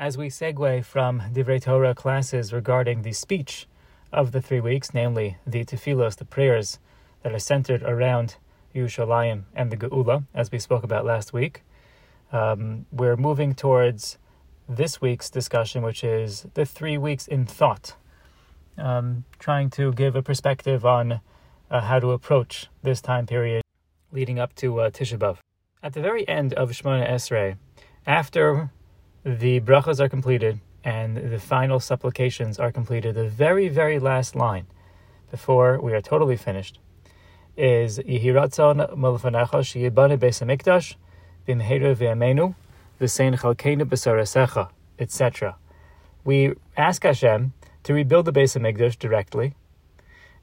As we segue from Divrei Torah classes regarding the speech of the three weeks, namely the tefillos, the prayers that are centered around Yerushalayim and the Geula, as we spoke about last week, um, we're moving towards this week's discussion, which is the three weeks in thought, um, trying to give a perspective on uh, how to approach this time period leading up to uh, Tisha B'Av. At the very end of Shemona Esrei, after the brachas are completed and the final supplications are completed, the very, very last line before we are totally finished is Yehiratzon Malfanecha Sheyibane Beis Hamikdash Bimheru V'Amenu V'Sein Chalkeinu B'Sarasecha, etc. We ask Hashem to rebuild the Beis Hamikdash directly,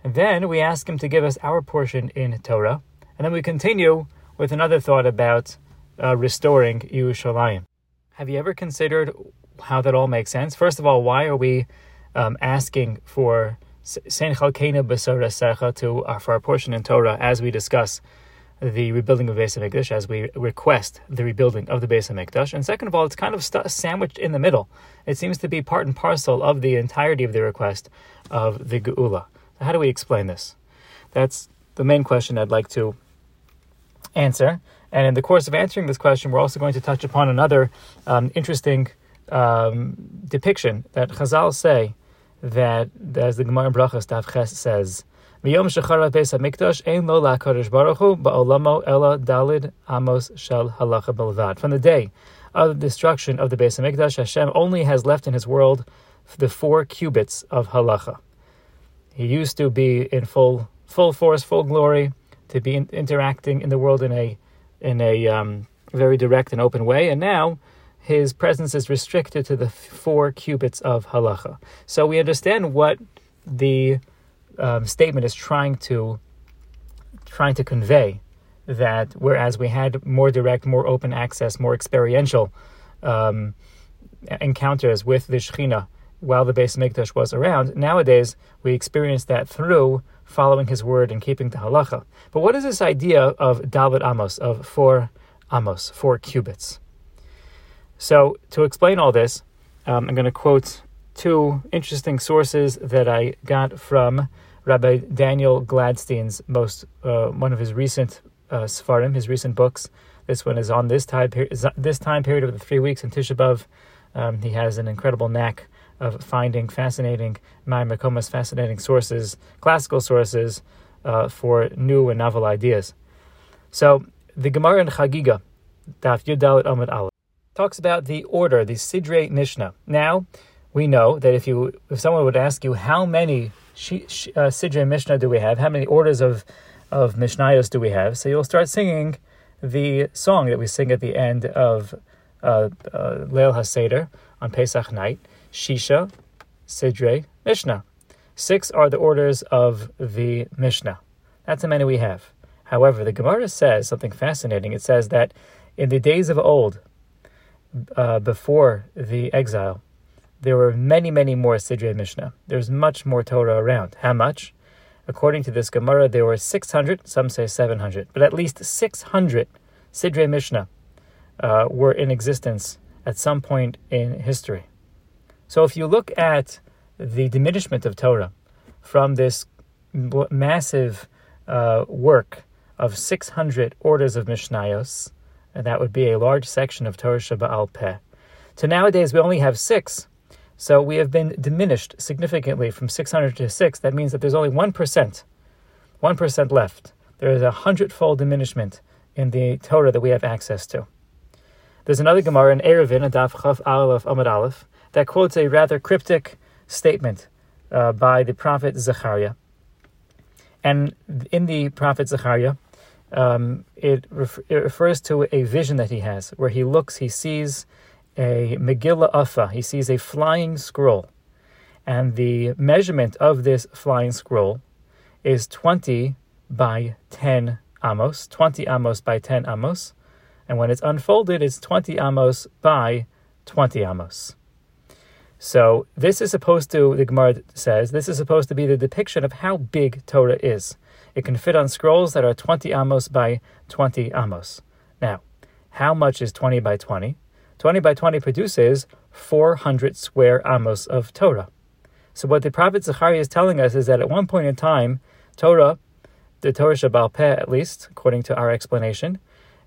and then we ask Him to give us our portion in Torah, and then we continue with another thought about uh, restoring Yerushalayim. Have you ever considered how that all makes sense? First of all, why are we um, asking for Sein Chalkena Secha to for our portion in Torah as we discuss the rebuilding of Beis Hamikdash, as we request the rebuilding of the Beis Hamikdash, and second of all, it's kind of st- sandwiched in the middle. It seems to be part and parcel of the entirety of the request of the Geula. How do we explain this? That's the main question I'd like to answer. And in the course of answering this question, we're also going to touch upon another um, interesting um, depiction that Chazal say that, as the Gemara in Brachos Daf Ches says, Miyom shecharat beis hamikdash ein lo la'kadosh baruch hu ba'olamo ela daled amos shel halacha belvad. From the day of the destruction of the Beis Hamikdash, Hashem only has left in His world the four cubits of halacha. He used to be in full full force, full glory, to be in, interacting in the world in a in a um, very direct and open way, and now his presence is restricted to the four cubits of halacha. So we understand what the um, statement is trying to trying to convey that whereas we had more direct, more open access, more experiential um, encounters with the Shekhinah while the Beis Mikdash was around, nowadays we experience that through following his word and keeping the halacha. But what is this idea of Daled Amos, of four Amos, four cubits? So, to explain all this, um, I'm going to quote two interesting sources that I got from Rabbi Daniel Glatstein's most, uh, one of his recent uh, Sfarim, his recent books. This one is on this time, period, this time period of the three weeks in Tisha B'Av. Um, he has an incredible knack of finding fascinating Makomas, fascinating sources, classical sources uh, for new and novel ideas. So the Gemara in Chagiga, Daf Yud Daled Amud Aleph, talks about the order, the Sidrei Mishnah. Now, we know that if you, if someone would ask you how many uh, Sidrei Mishnah do we have, how many orders of of Mishnayos do we have, so you'll start singing the song that we sing at the end of uh, uh, Leil HaSeder on Pesach night. Shisha, Sidre, Mishnah. Six are the orders of the Mishnah. That's how many we have. However, the Gemara says something fascinating. It says that in the days of old, uh, before the exile, there were many, many more Sidre Mishnah. There's much more Torah around. How much? According to this Gemara, there were 600, some say 700, but at least 600 Sidre Mishnah uh, were in existence at some point in history. So if you look at the diminishment of Torah from this massive uh, work of 600 orders of Mishnayos, and that would be a large section of Torah Sheba'al Peh, to nowadays we only have six. So we have been diminished significantly from 600 to 6. That means that there's only 1%, 1% left. There is a hundredfold diminishment in the Torah that we have access to. There's another Gemara in Eruvin, Adaf Chav Aleph Amud Aleph, that quotes a rather cryptic statement uh, by the prophet Zechariah. And in the prophet Zechariah, um, it, ref- it, refers to a vision that he has, where he looks, he sees a Megillah Afa, he sees a flying scroll. And the measurement of this flying scroll is 20 by 10 amos, 20 amos by 10 amos. And when it's unfolded, it's 20 amos by 20 amos. So this is supposed to, the Gemara says, this is supposed to be the depiction of how big Torah is. It can fit on scrolls that are 20 amos by 20 amos. Now, how much is 20 by 20? 20 by 20 produces 400 square amos of Torah. So what the prophet Zechariah is telling us is that at one point in time, Torah, the Torah Sheba'al Peh at least, according to our explanation,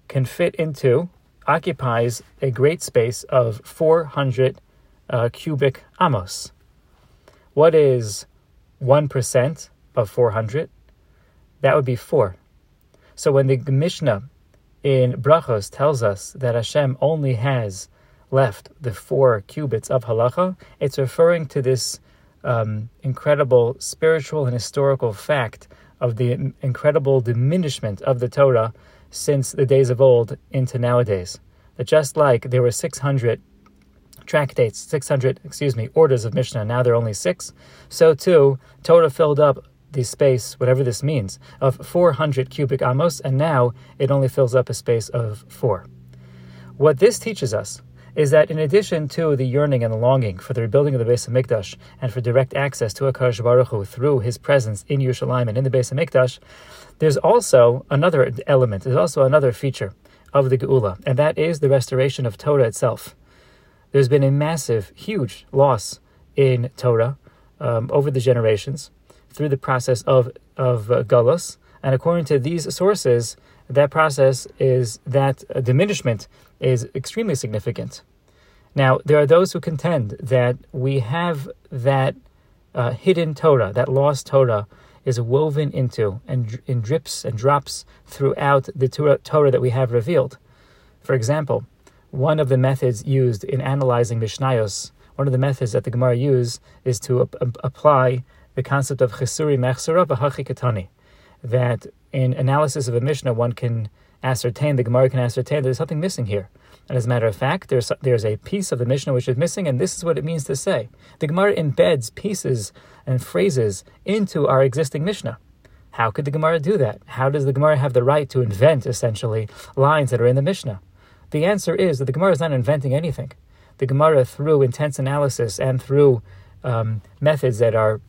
can fit into, occupies a great space of 400 uh, cubic amos. What is 1% of 400? That would be 4. So when the Mishnah in Brachos tells us that Hashem only has left the four cubits of halacha, it's referring to this um, incredible spiritual and historical fact of the incredible diminishment of the Torah since the days of old into nowadays. That just like there were 600 tractates, 600, excuse me, orders of Mishnah, now there are only six, so too, Torah filled up the space, whatever this means, of 400 cubic amos, and now it only fills up a space of four. What this teaches us is that in addition to the yearning and the longing for the rebuilding of the Beis Hamikdash and for direct access to Akash Baruch Hu through His presence in Yerushalayim and in the Beis Hamikdash, there's also another element, there's also another feature of the Geula, and that is the restoration of Torah itself. There's been a massive, huge loss in Torah um, over the generations through the process of of uh, galus, and according to these sources, that process is that diminishment is extremely significant. Now, there are those who contend that we have that uh, hidden Torah, that lost Torah, is woven into and in drips and drops throughout the Torah that we have revealed. For example, one of the methods used in analyzing Mishnayos, one of the methods that the Gemara use is to ap- apply the concept of chesuri mechsura v'hachikatani, that in analysis of a Mishnah, one can ascertain, the Gemara can ascertain there's something missing here. And as a matter of fact, there's, there's a piece of the Mishnah which is missing, and this is what it means to say. The Gemara embeds pieces and phrases into our existing Mishnah. How could the Gemara do that? How does the Gemara have the right to invent, essentially, lines that are in the Mishnah? The answer is that the Gemara is not inventing anything. The Gemara, through intense analysis and through um, methods that are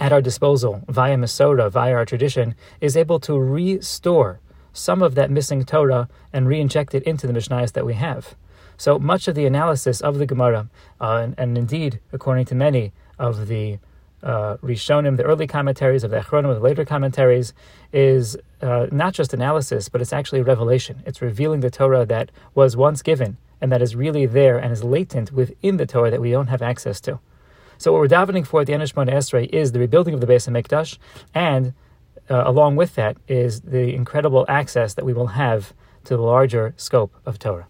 at our disposal via Masorah, via our tradition, is able to restore some of that missing Torah and re-inject it into the Mishnayos that we have. So much of the analysis of the Gemara, uh, and, and, indeed, according to many of the uh, Rishonim, the early commentaries of the Achronim, the later commentaries, is uh, not just analysis, but it's actually revelation. It's revealing the Torah that was once given and that is really there and is latent within the Torah that we don't have access to. So what we're davening for at the end Esrei is the rebuilding of the Beis Hamikdash, and uh, along with that is the incredible access that we will have to the larger scope of Torah.